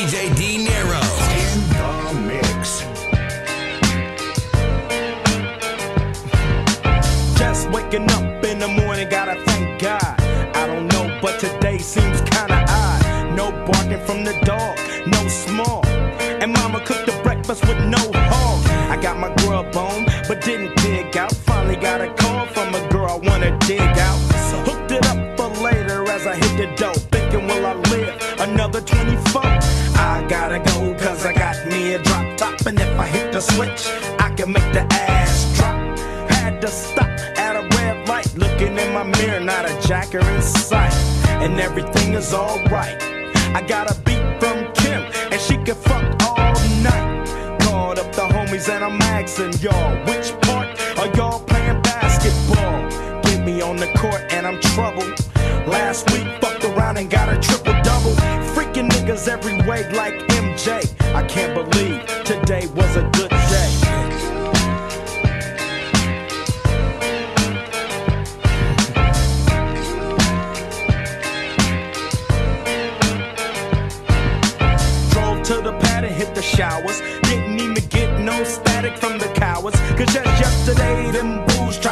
DJ D. slacker in sight, and everything is alright. I got a beat from Kim, and she can fuck all night. Called up the homies, and I'm asking y'all.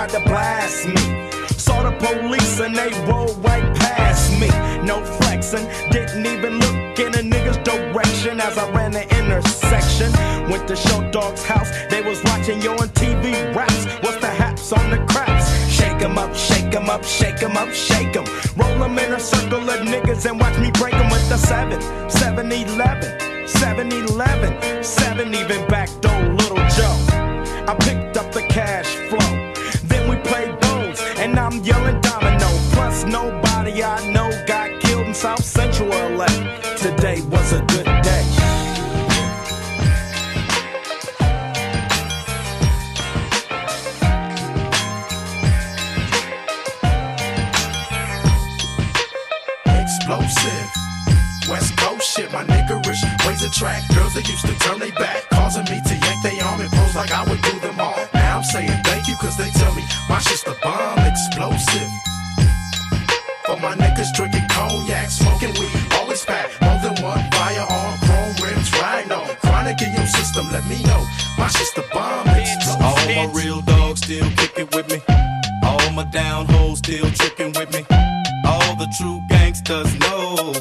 tried to blast me. Saw the police and they rolled right past me. No flexing, didn't even look in a nigga's direction as I ran the intersection. Went to Show Dog's house, they was watching you on TV raps. What's the haps on the craps? Shake 'em up, shake 'em up, shake 'em up, shake 'em. Roll 'em in a circle of niggas and watch me break 'em with the 7, 7 11, 7 11, 7 even back. still tricking with me. All the true gangsters know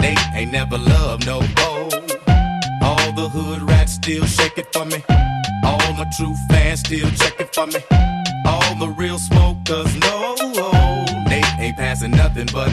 they ain't never loved no hoe. All the hood rats still shaking for me. All my true fans still checking for me. All the real smokers know they ain't passing nothing but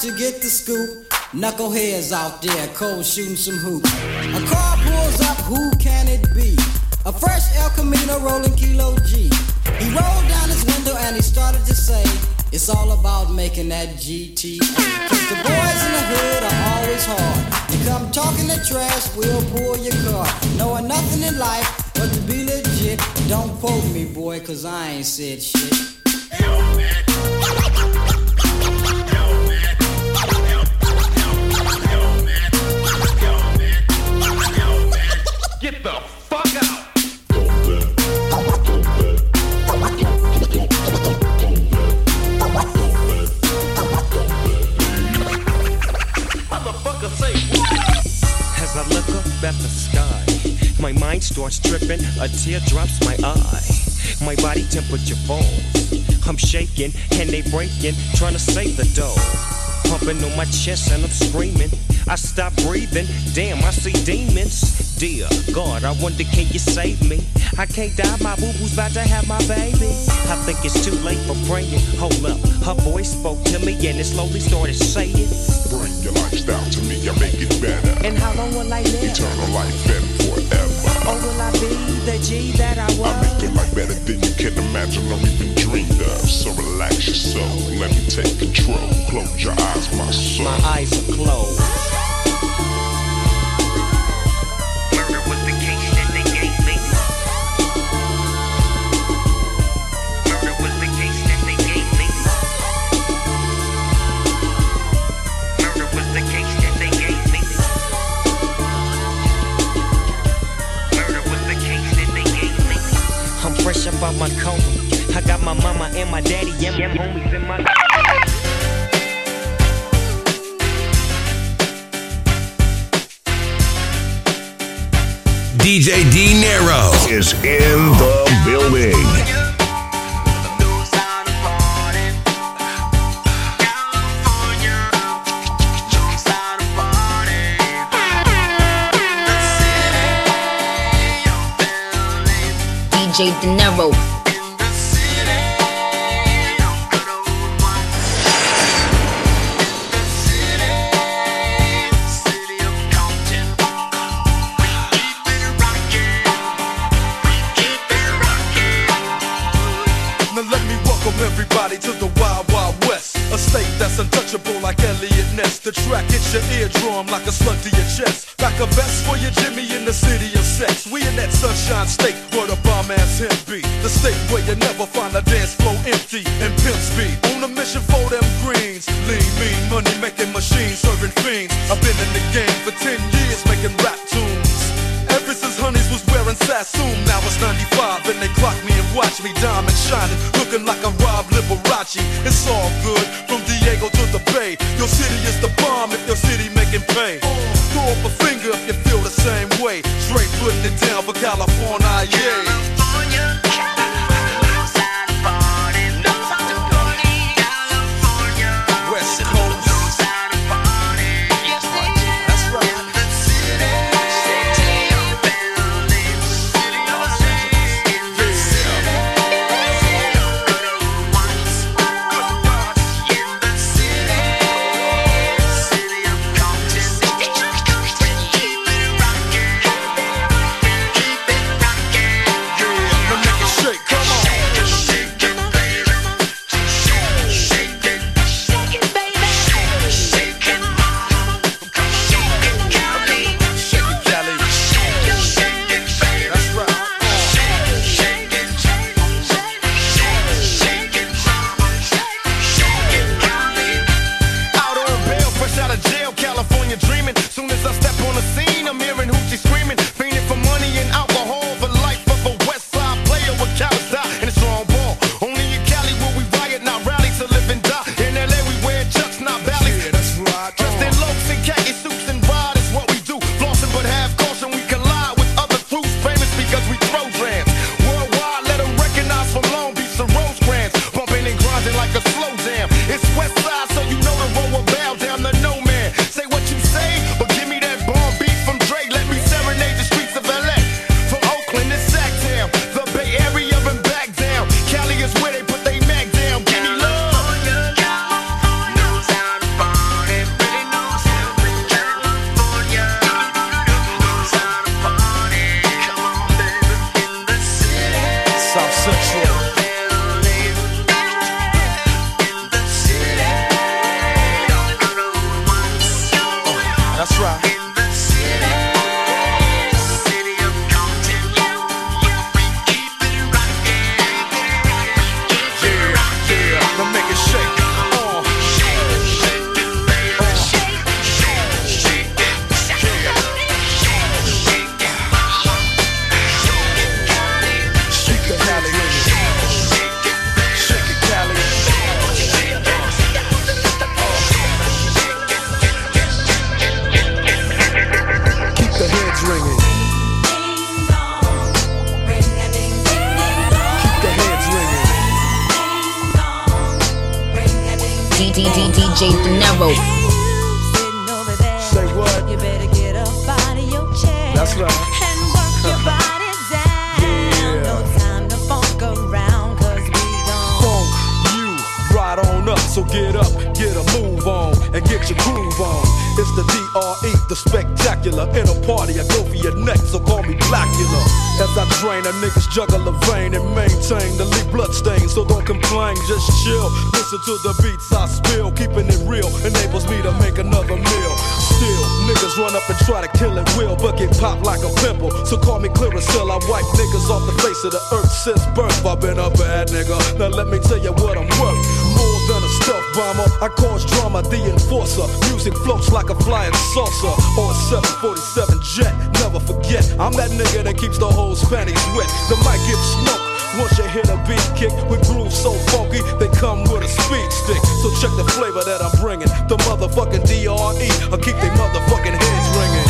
to to get the scoop. Knuckleheads out there, cold shooting some hoops. A car pulls up, who can it be? A fresh El Camino rolling Kilo G. He rolled down his window and he started to say, It's all about making that GTA. Cause the boys in the hood are always hard. You come talking the trash, we'll pull your car. Knowing nothing in life but to be legit. Don't quote me, boy, cause I ain't said shit. Get starts tripping, a tear drops my eye. My body temperature falls. I'm shaking and they breaking, trying to save the dough. Pumping on my chest and I'm screaming. I stop breathing, damn, I see demons. Dear God, I wonder can you save me? I can't die, my boo boo's about to have my baby. I think it's too late for praying. Hold up, her voice spoke to me and it slowly started saying. Bring your lifestyle to me, I make it better. And how long will I live? Eternal life and. Or will I be the G that I was? I make your life better than you can imagine or even dreamed of. So relax your soul, let me take control. Close your eyes, my soul. My eyes are closed. My daddy and my homies in my. DJ D Nero. Is in the building. DJ De Niro. On a mission for them greens. Lean, mean, money making machines serving fiends. I've been in the game for 10 years making rap tunes. Ever since Honeys was wearing Sassoon, now it's 95 and they clock me and watch me diamond shining, looking like a Rob Liberace. It's all good from Diego to the Bay. Your city is the bomb if your city making pay. Throw up a finger if you feel the same way. Straight putting it down for California, yeah. DJ Dinero. Say what? You better get up out of your chair. That's right. And work your body down. Yeah. No time to funk around, cause we gon' Funk you right on up. So get up, get a move on, and get your groove on. It's the DRE, the spectacular. In a party, I go for your neck, so call me Blackula. As I drain a niggas juggle a vein and maintain the lead blood stain. So don't complain, just chill. Listen to the beats I spill, keeping it real enables me to make another meal. Still, niggas run up and try to kill it will, but get popped like a pimple. So call me clear as still. I wipe niggas off the face of the earth since birth. I've been a bad nigga. Now let me tell you what I'm worth. Bomber, I cause drama, the enforcer. Music floats like a flying saucer or a 747 jet. Never forget, I'm that nigga that keeps the whole Spanish wet. The mic gets smoked. Once you hit a beat kick with grooves so funky, they come with a speed stick. So check the flavor that I'm bringing. The motherfucking DRE, I'll keep they motherfucking heads ringing.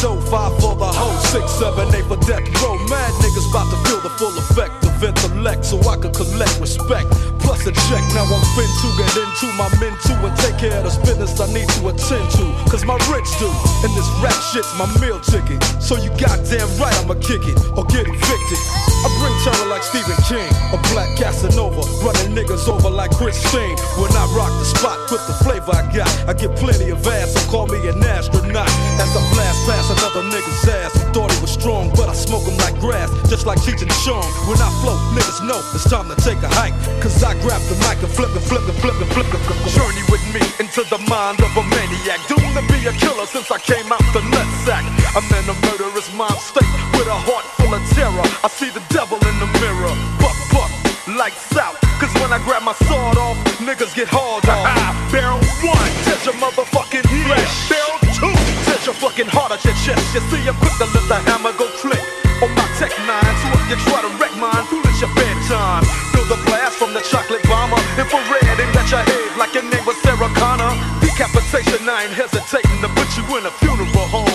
Dough, five for the hoe, six, seven, eight for death row. Mad niggas about to feel the full effect of intellect, so I can collect respect. Plus a check, now I'm fin to get into my men too and take care of the business I need to attend to. Cause my rich do, and this rap shit's my meal ticket. So you goddamn right I'ma kick it or get evicted. I bring terror like Stephen King, a black Casanova, running niggas over like Christine. When I rock the spot with the flavor I got, I get plenty of ass, so call me an astronaut. As I blast past another nigga's ass, thought he was strong, but I smoke him like grass, just like Cheech and Chong. When I flow, niggas know it's time to take a hike, cause I grab the mic and flip and flip and flip and flip and flip. Journey with me into the mind of a maniac, doomed to be a killer since I came out the nutsack. I'm in a murderous mind state with a heart full of terror. I see the devil in the mirror. Buck, buck, lights out. Cause when I grab my sword off, niggas get hauled off. Ah. Barrel one, touch your motherfucking flesh. Barrel two, touch your fucking heart at your chest. You see, I'm quick to let the hammer go click. On my tech nine, so if you try to wreck mine, foolish your bedtime. Feel the blast from the chocolate bomber. Infrared, aim at your head like your name was Sarah Connor. Decapitation, I ain't hesitating to put you in a funeral home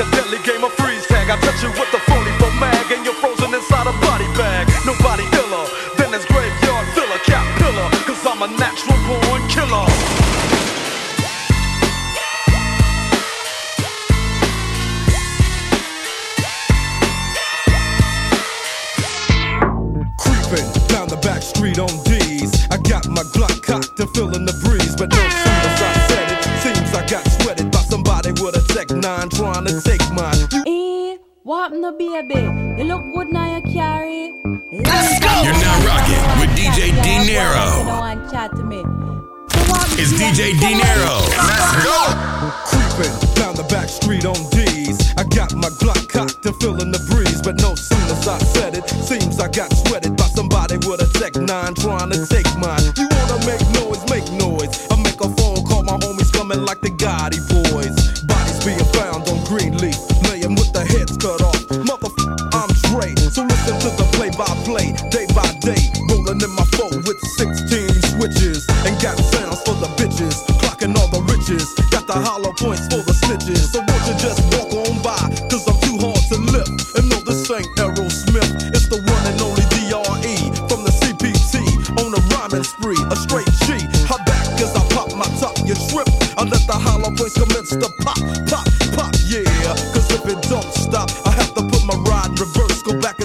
a deadly game of freeze tag. I touch you with the 44 mag, and you're frozen inside a body bag. Nobody iller than this graveyard filler, cat pillar. Cause I'm a natural born killer. What happened to baby? You look good now, you carry. Let's go! You're now rocking with DJ You Dinero. don't want chat to me. It's DJ Dinero. Let's go! creeping down the back street on D's. I got my Glock cocked and feeling the breeze, but no soon as I said it, seems I got sweated by somebody with a Tech 9 trying to take mine. You wanna make noise, make noise. I make a phone call, my homies coming like the Gotti boys. Bodies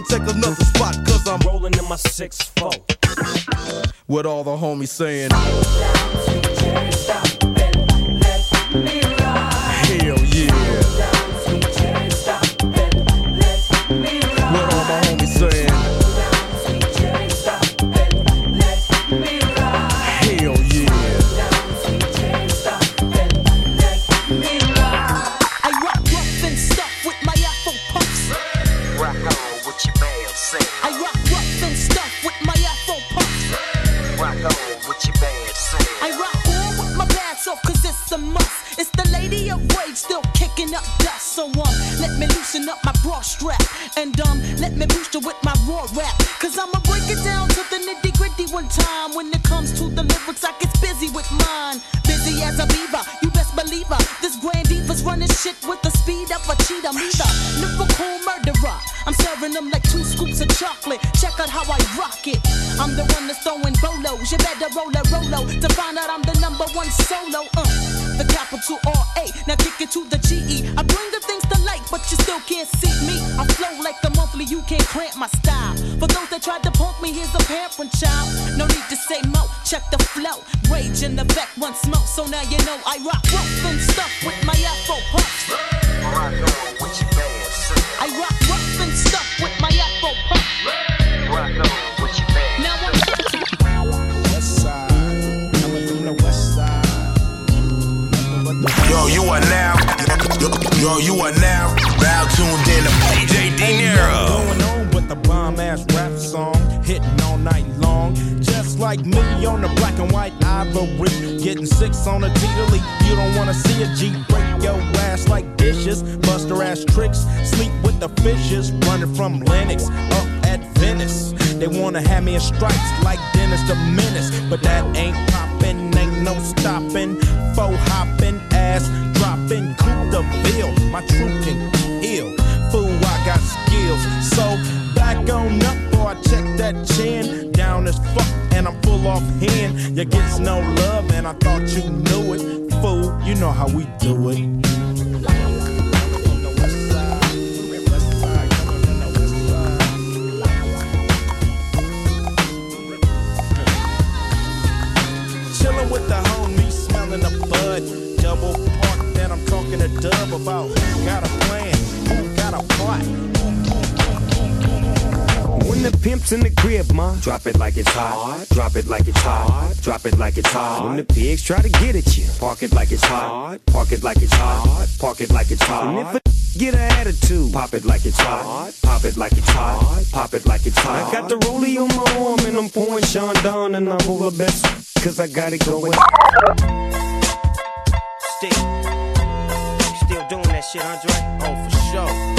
take another spot. Cause I'm Rolling in my 6-4. with all the homies saying, Hell on a T-Delete. You don't wanna see a G break your ass like dishes, bust her ass tricks, sleep with the fishes, running from Lennox up at Venice. They wanna have me in stripes like Dennis the Menace, but that ain't poppin', ain't no stopping. Faux hoppin', ass dropping, coup de ville. My truth can heal. Fool, I got skills. So back on up, boy, check that chin. Down as fuck, and I'm full off hand. You gets no love, and I thought you knew it. Fool, you know how we do it. With the homies, smelling the bud. Double park, then I'm talking to Dub about got a plan, who got a plot. When the pimp's in the crib, ma, drop it like it's hot. Drop it like it's hot. Drop it like it's hot. When the pigs try to get at you, park it like it's hot. Park it like it's hot. Park it like it's hot. And if a get an attitude, pop it like it's hot. Pop it like it's hot. Pop it like it's hot. I got the rollie on my arm and I'm pouring Sean down and I'm over best cause I got it going. Still, still doing that shit, Andre? Oh, for sure.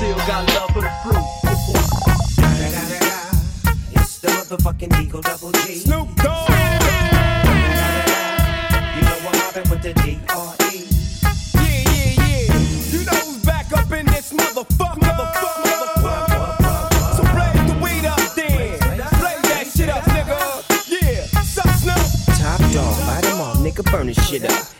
still got love for the fruit. It's the motherfucking Eagle Double G. Snoop Dogg. You know I'm mobbing with the D.R.E. Yeah, yeah, yeah. You know who's back up in this motherfucker. Motherfucker, motherfucker. So blaze the weed up then. Blaze that shit up, nigga. Yeah. Snoop? Top dog, them all, nigga, burn this shit up.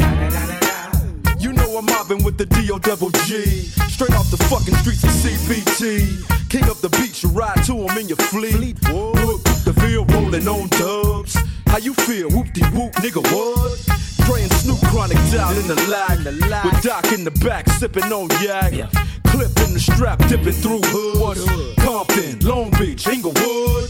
I'm mobbing with the D.O. double G. Straight off the fucking streets of CPT. King up the beach, you ride to him in your fleet. Look, the field rolling on dubs. How you feel? Whoop de whoop, nigga, what? Cray and Snoop Chronic down in the lag. With Doc in the back, sipping on yak. Clip in the strap, dipping through hood. Compton, Long Beach, Inglewood.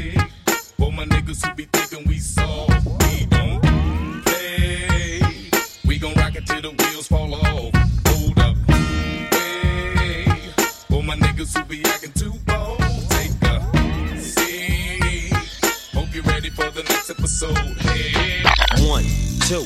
my niggas who be thinking we we don't play. We gon' rock it till the wheels fall off. Hold up. My niggas who be acting too bold, take a seat. Hope you're ready for the next episode. Hey. One, two,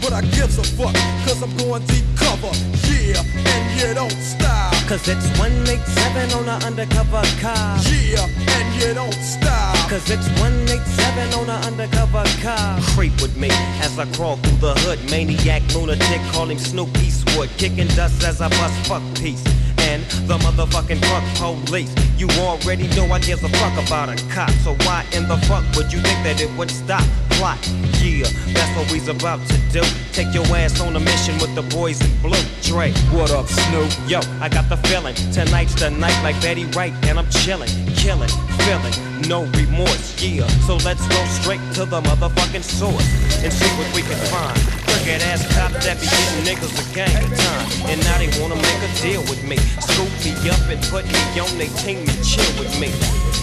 But I gives a fuck, cause I'm going deep cover. Yeah, and you don't stop. Cause it's 187 on an undercover car. Yeah, and you don't stop. Cause it's 187 on an undercover car. Creep with me as I crawl through the hood. Maniac lunatic, call him Snoop Eastwood. Kicking dust as I bust fuck peace. And the motherfucking drug police. You already know I give a fuck about a cop. So why in the fuck would you think that it would stop? Plot, yeah, that's what we's about to do. Take your ass on a mission with the boys in blue. Dre, What up, Snoop? Yo, I got the feeling. Tonight's the night like Betty Wright, and I'm chilling, killing, feeling, no remorse, yeah. So let's go straight to the motherfucking source and see what we can find. Crooked ass cop that be getting niggas a gang of time, and now they wanna make a deal with me. Scoop me up and put me on they team and chill with me.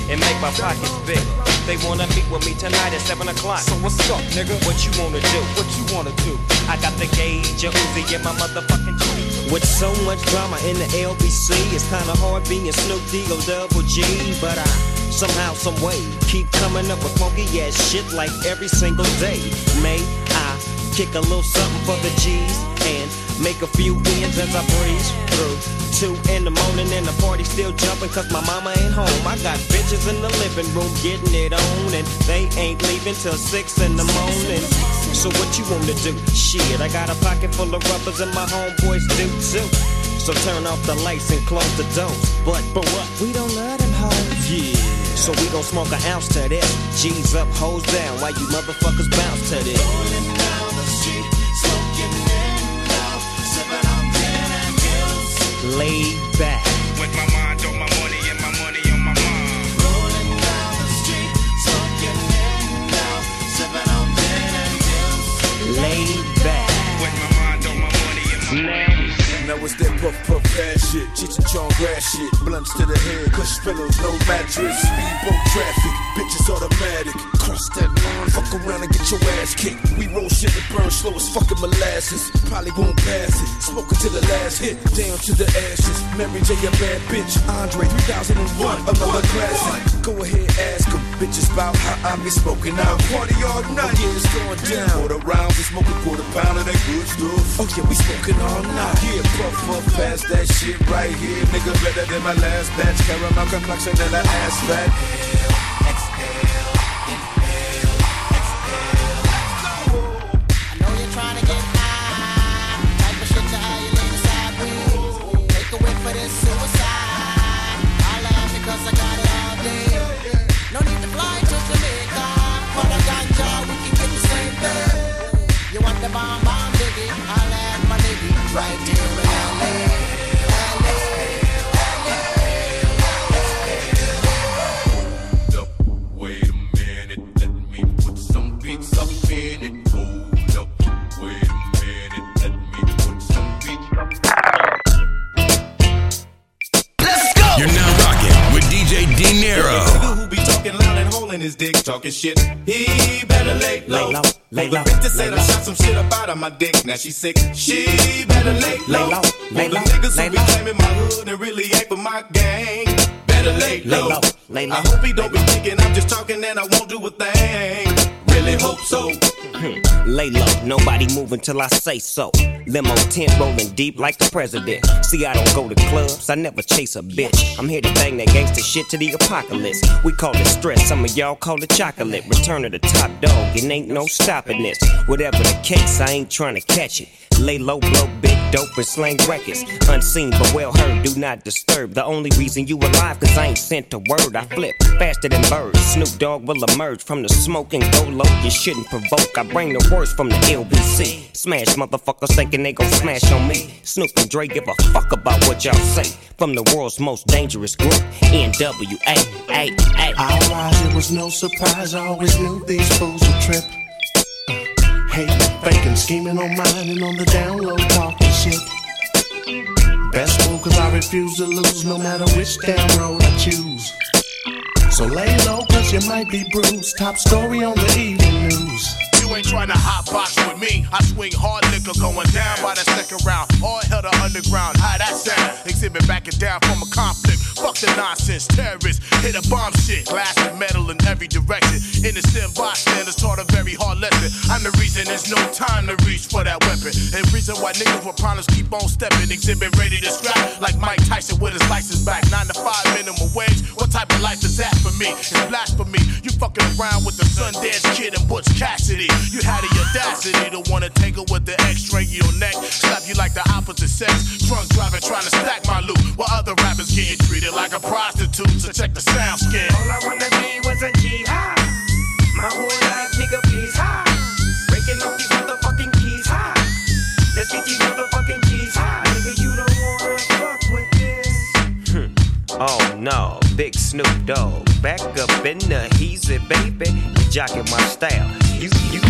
and make my pockets big. They wanna meet with me tonight at 7 o'clock. So what's up, nigga? What you wanna do? What you wanna do? I got the gauge, a Uzi in my motherfucking tree. With so much drama in the LBC, it's kinda hard being Snoop D-O double G, but I somehow, some way keep coming up with funky ass shit like every single day. May I kick a little something for the G's and make a few ends as I breeze through. Two in the morning and the party still jumping cause my mama ain't home. I got bitches in the living room getting it on and they ain't leaving till six in the morning. So what you wanna do? Shit, I got a pocket full of rubbers and my homeboys do too. So turn off the lights and close the doors. But, but what? We don't love them hoes. Yeah. So we gon' smoke an ounce to this. G's up, hoes down, Why you motherfuckers bounce to this. Grass shit, blunts to the head, cush pillows, no mattress, speedboat traffic, bitches automatic, around and get your ass kicked. We roll shit that burn slow as fucking molasses, probably won't pass it, smoking to the last hit, down to the ashes. Mary J a bad bitch, Andre 3001, another classic. Go ahead, ask 'em, bitches about how I be smoking out. Party all night, oh, yeah, it's going down. Quarter rounds, we smoking quarter pound of that good stuff. Oh yeah, we smoking all night. Yeah, puff puff past that shit right here, nigga. Better than my last batch. Caramel complexion and an ass fat. Up. Hold up. Wait a minute, let me put some beats up. You're now rocking with DJ D Niro. Nigga who be talking loud and holding his dick, talking shit. He better lay low. Lay low, lay the low, bitch that said I shot some shit about on my dick. Now she sick. She better lay low. Lay low, lay the low, niggas lay who be claiming my hood and really ain't for my gang. Better lay Lay low. low, lay low, I hope he don't be thinking I'm just talking and I won't do a thing. Really hope so. Hmm. Lay low, nobody moving till I say so. Limo tent rolling deep like the president. See, I don't go to clubs, I never chase a bitch. I'm here to bang that gangster shit to the apocalypse. We call it stress, some of y'all call it chocolate. Return to the top dog, and ain't no stopping this. Whatever the case, I ain't trying to catch it. Lay low, blow big dope and slang records. Unseen but well heard, do not disturb. The only reason you alive, cause I ain't sent a word. I flip faster than birds. Snoop Dogg will emerge from the smoke and go low. You shouldn't provoke. I bring the worst from the LBC. Smash motherfuckers thinking they gon' smash on me. Snoop and Dre give a fuck about what y'all say. From the world's most dangerous group, NWA. Ay, ay. I rise, it was no surprise. I always knew these fools would trip. Hating, faking, scheming on mine and on the download talking shit. Best move, cause I refuse to lose no matter which damn road I choose. So lay low, cause you might be bruised. Top story on the evening news. Ain't trying to hot box with me. I swing hard liquor going down by the second round. All hell to underground. How that sound? Xzibit backing down from a conflict. Fuck the nonsense. Terrorists hit a bomb shit. Glass and metal in every direction. Innocent bystanders taught a very hard lesson. I'm the reason there's no time to reach for that weapon. And reason why niggas with problems keep on stepping. Xzibit ready to scrap like Mike Tyson with his license back. Nine to five minimum wage. What type of life is that for me? It's blasphemy. You fucking around with the Sundance Kid and Butch Cassidy. You had the audacity to wanna tangle with the X-ray your neck, slap you like the opposite sex. Drunk driving, trying to stack my loot, while other rappers getting treated like a prostitute. So check the sound scan. All I wanna be was a G high. My whole life, nigga, please high. Breaking off these motherfucking keys high. Let's get these motherfucking keys high. Nigga, you don't wanna fuck with this. Oh no, big Snoop Dogg. Back up in the heezy, baby. You jocking my style. You, you.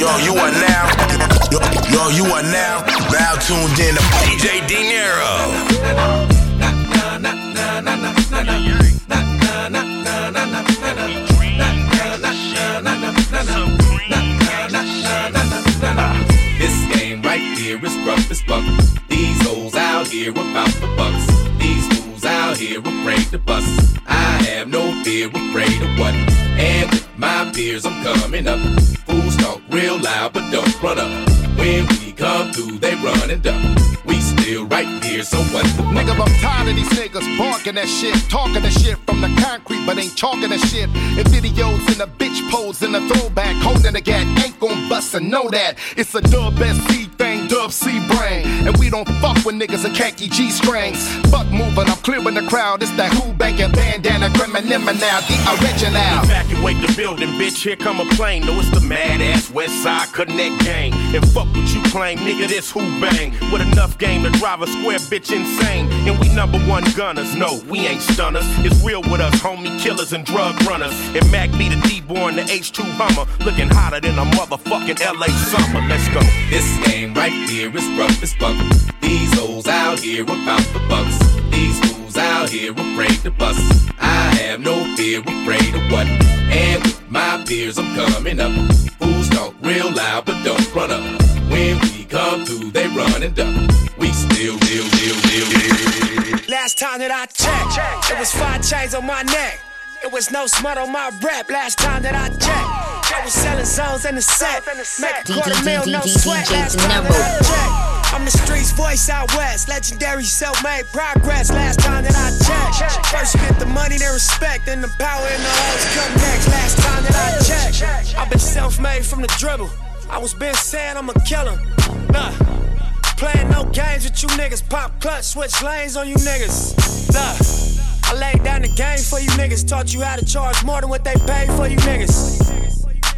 Yo, you are now. Yo, yo, you are now. Now tuned in to DJ D. This game right here is rough as fuck. These hoes out here about the bucks. These fools out here afraid to bust. I have no fear, afraid of what? And with my peers, I'm coming up. Fools talk real loud, but don't run up. When we come through, they run and duck. We still right here, so what? Nigga, I'm tired of these niggas barking that shit, talking that shit from the concrete, but ain't talking that shit. In videos in the bitch pose in the throwback, holding the gat, ain't gon' bust and know that. It's a dub SC thing, dub C brain. And we don't fuck with niggas in khaki G strings. Fuck moving, I'm clearing the crowd. It's that who banking bandana, criminal now, the original. Evacuate the building, bitch. Here come a plane. No, it's the mad ass West Side Connect gang. And fuck what you claim, nigga. This who bang with enough game to drive a square bitch insane. And we number one gunners. No, we ain't stunners. It's real with us, homie killers and drug runners. And Mac be the D-born, the H2 Hummer, looking hotter than a motherfucking LA summer. Let's go. This game right here is rough as fuck. These hoes out here about the bucks. These fools out here afraid to bust. I have no fear, afraid of what? And with my peers, I'm coming up. Fools talk real loud, but don't run up. When we come through, they run and duck. We still, deal, deal, deal. Last time that I checked, it was five chains on my neck. It was no smut on my rap. Last time that I checked, I was selling zones in the set. Make a quarter mil, no sweat. Last time that I checked, I'm the streets voice out west. Legendary self-made progress. Last time that I checked, first you get the money, then respect, then the power and the hoes come next. Last time that I checked, I've been self-made from the dribble. I was been saying I'm a killer. Nah. Playing no games with you niggas. Pop clutch, switch lanes on you niggas. Look, I laid down the game for you niggas. Taught you how to charge more than what they pay for you niggas.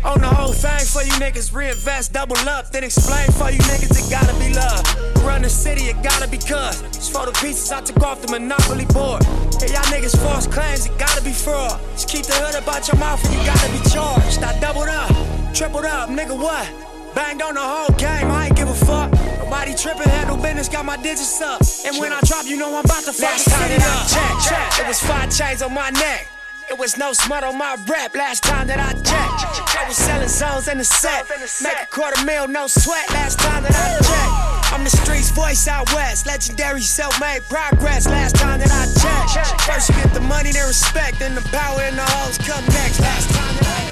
On the whole thing for you niggas. Reinvest, double up, then explain for you niggas. It gotta be love. Run the city, it gotta be cuz. It's for the pieces I took off the monopoly board. Hey, y'all niggas false claims, it gotta be fraud. Just keep the hood about your mouth and you gotta be charged. I doubled up, tripled up, nigga, what? Banged on the whole game, I ain't give a fuck. Nobody tripping, handle business, got my digits up. And when I drop, you know I'm about to fuck the city up. Check, check. It was five chains on my neck. It was no smut on my rap last time that I checked. I was selling zones in the set. Make a quarter mil, no sweat last time that I checked. I'm the streets voice out west. Legendary self-made progress last time that I checked. First you get the money, then respect, then the power and the hoes come next. Last time that I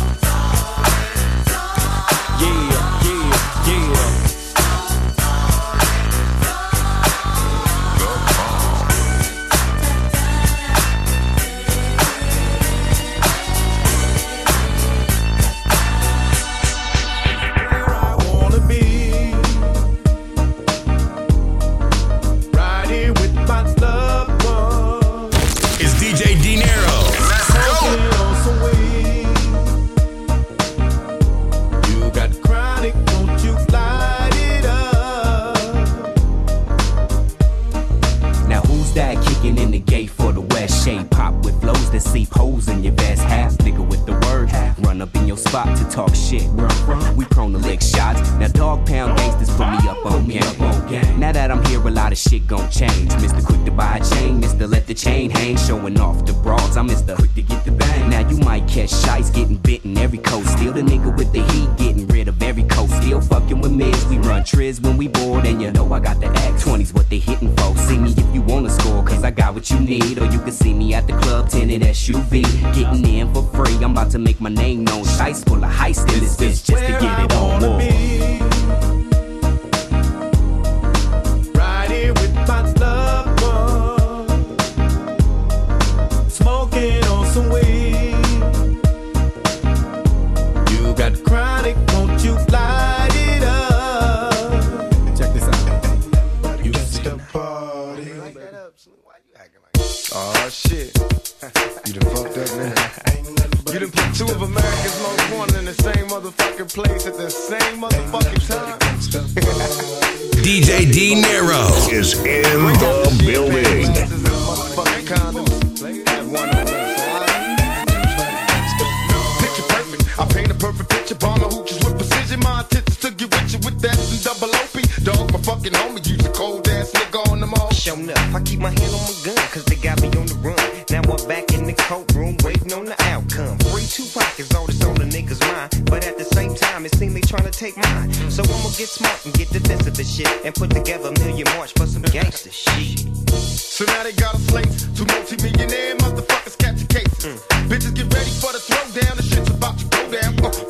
Talk shit. We prone to lick shots. Now dog pound gangsters put me up on game. Now that I'm here, a lot of shit gon' change. Mr. Quick to buy a chain, Mr. Let the chain hang, showing off the broads. I'm Mr. Quick to get the bang. Now you might catch shites getting bitten every coast. Still the nigga with the heat, getting rid of every coast. Still fucking with mids. We run triz when we bored, and you know I got the act. 20's what they hitting for. See me if you wanna score, cause I got what you need. Or you can see me at the club, tinted SUV. Getting in for free, I'm about to make my name known. Dice full of heist in this bitch just to get it on. Whoa. Right here with my loved one. Smoking on some weed. You got chronic, won't you light it up? Check this out. You the party. Oh shit. You done fucked up, man. You done put two of America's motherfucking place at the same motherfucking time. DJ De Niro is in the building. Waiting on the outcome. Free two pockets, all this on the niggas' mind. But at the same time, it seems they trying to take mine. So I'ma get smart and get defensive and shit. And put together a million march for some gangster shit. So now they got a slate. Two multi-millionaire motherfuckers catching cases. Bitches get ready for the throwdown. The shit's about to go down. Uh,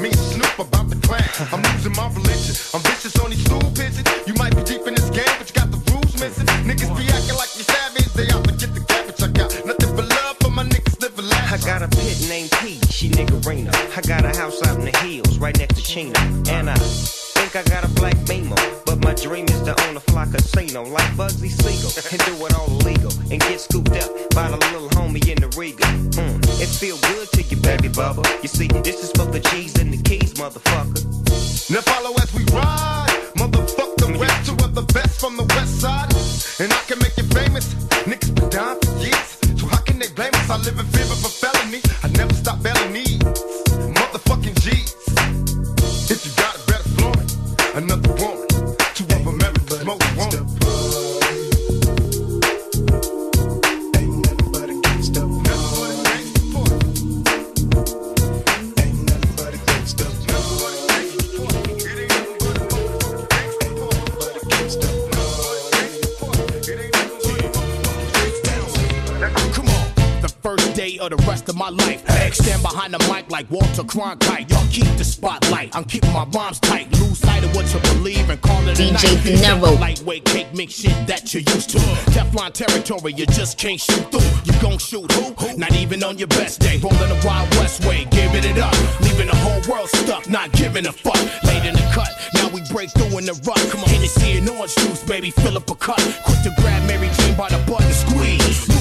right next to Chino. And I think I got a black beamer. But my dream is to own a fly casino like Bugsy Siegel. And do it all illegal. And get scooped up by the little homie in the Riga. Mm, it feel good to you, baby bubba. You see, this is for the G's and the keys, motherfucker. Now follow as we ride. Motherfuck the rest, two of the best from the west side. And I can make you famous. Niggas been down for years. So how can they blame us? I live in day of the rest of my life. Stand behind the mic like Walter Cronkite. Y'all keep the spotlight. I'm keeping my bombs tight. Lose sight of what you believe and call it a DJ night. De Lightweight cake mix shit that you used to. Teflon territory, you just can't shoot through. You gon' shoot who? Not even on your best day. Rolling the Wild West way, giving it up. Leaving the whole world stuck, not giving a fuck. Late in the cut, now we break through in the rut. Come on, Hennessy and orange juice, baby, fill up a cup. Quick to grab Mary Jane by the butt and squeeze.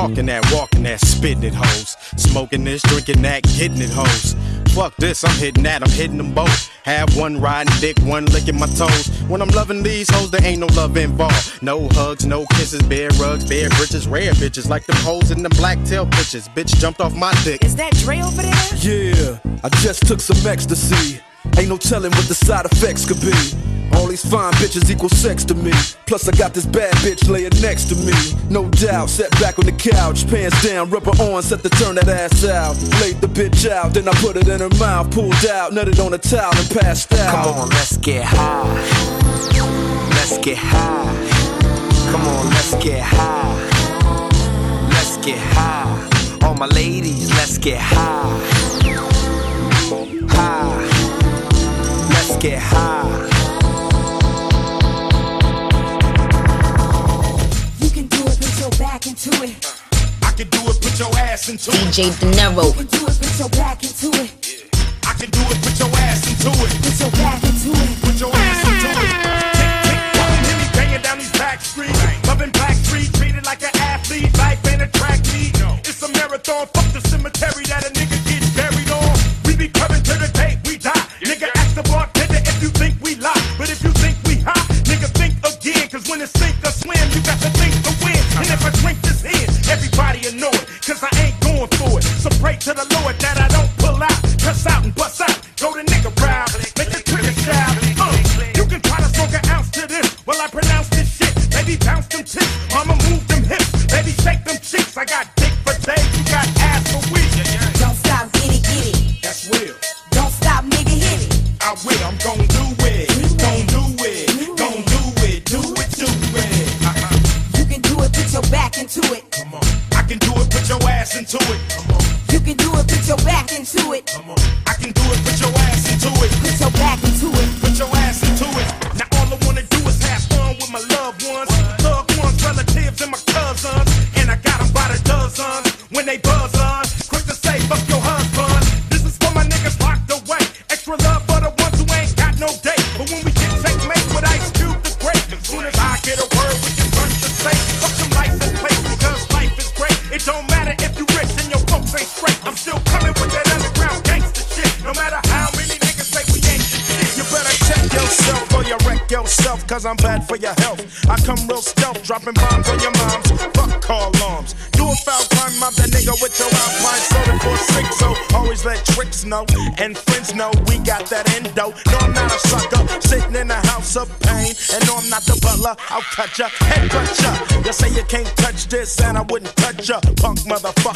Talking that, walking that, spitting it, hoes. Smoking this, drinking that, getting it, hoes. Fuck this, I'm hitting that, I'm hitting them both. Have one riding dick, one licking my toes. When I'm loving these hoes, there ain't no love involved. No hugs, no kisses, bare rugs, bare britches, rare bitches. Like them hoes in them black tail pictures. Bitch jumped off my dick. Is that Dre over there? Yeah, I just took some ecstasy. Ain't no telling what the side effects could be. All these fine bitches equal sex to me. Plus, I got this bad bitch laying next to me. No doubt, sat back on the couch, pants down, rubber on, set to turn that ass out. Laid the bitch out, then I put it in her mouth, pulled out, nutted on a towel, and passed out. Come on, let's get high. Let's get high. Come on, let's get high. Let's get high. All my ladies, let's get high. High. Let's get high. into it. I can do it, put your ass into DJ it. DJ De do it, put your back into it. Yeah. I can do it, put your ass into it. Put your back into it. Put your ass into it. Tick, tick, woman, hear me banging down these back streets. Loving black street, treated like an athlete. Life ain't a track meet. No. It's a marathon. Fuck the cemetery that a nigga gets buried on. We be coming to the day we die. Yeah. Nigga, ask the bartender if you think we lie. But if you think we hot, nigga, think again. Cause when it's sink or swim, you got to think to win. And if I drink pray to the Lord that I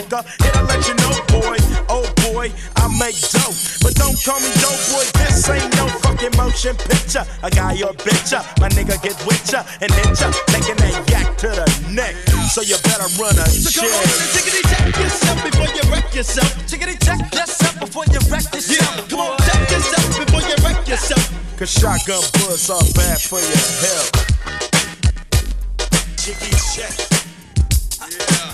poker. And I let you know, boy, oh boy, I make dope. But don't call me dope, boy, this ain't no fucking motion picture. I got your bitch my nigga get with ya and hit ya, taking that yak to the neck. So you better run a so check. Go on and check yourself before you wreck yourself. Tickety check yourself before you wreck yourself. Yeah, come on, check yourself before you wreck yourself. Cause shotgun bullets are bad for your health. Jiggy check. Yeah.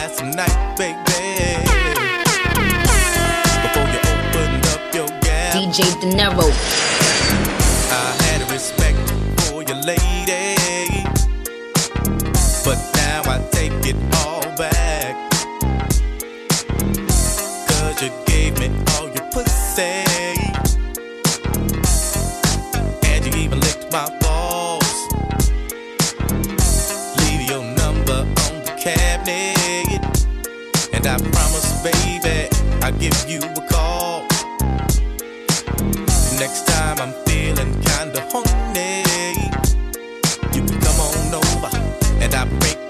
last night, baby. Before you opened up your gap, DJ De Niro. I had respect for your lady, but. I promise, baby, I'll give you a call. Next time I'm feeling kinda hungry, you can come on over and I'll break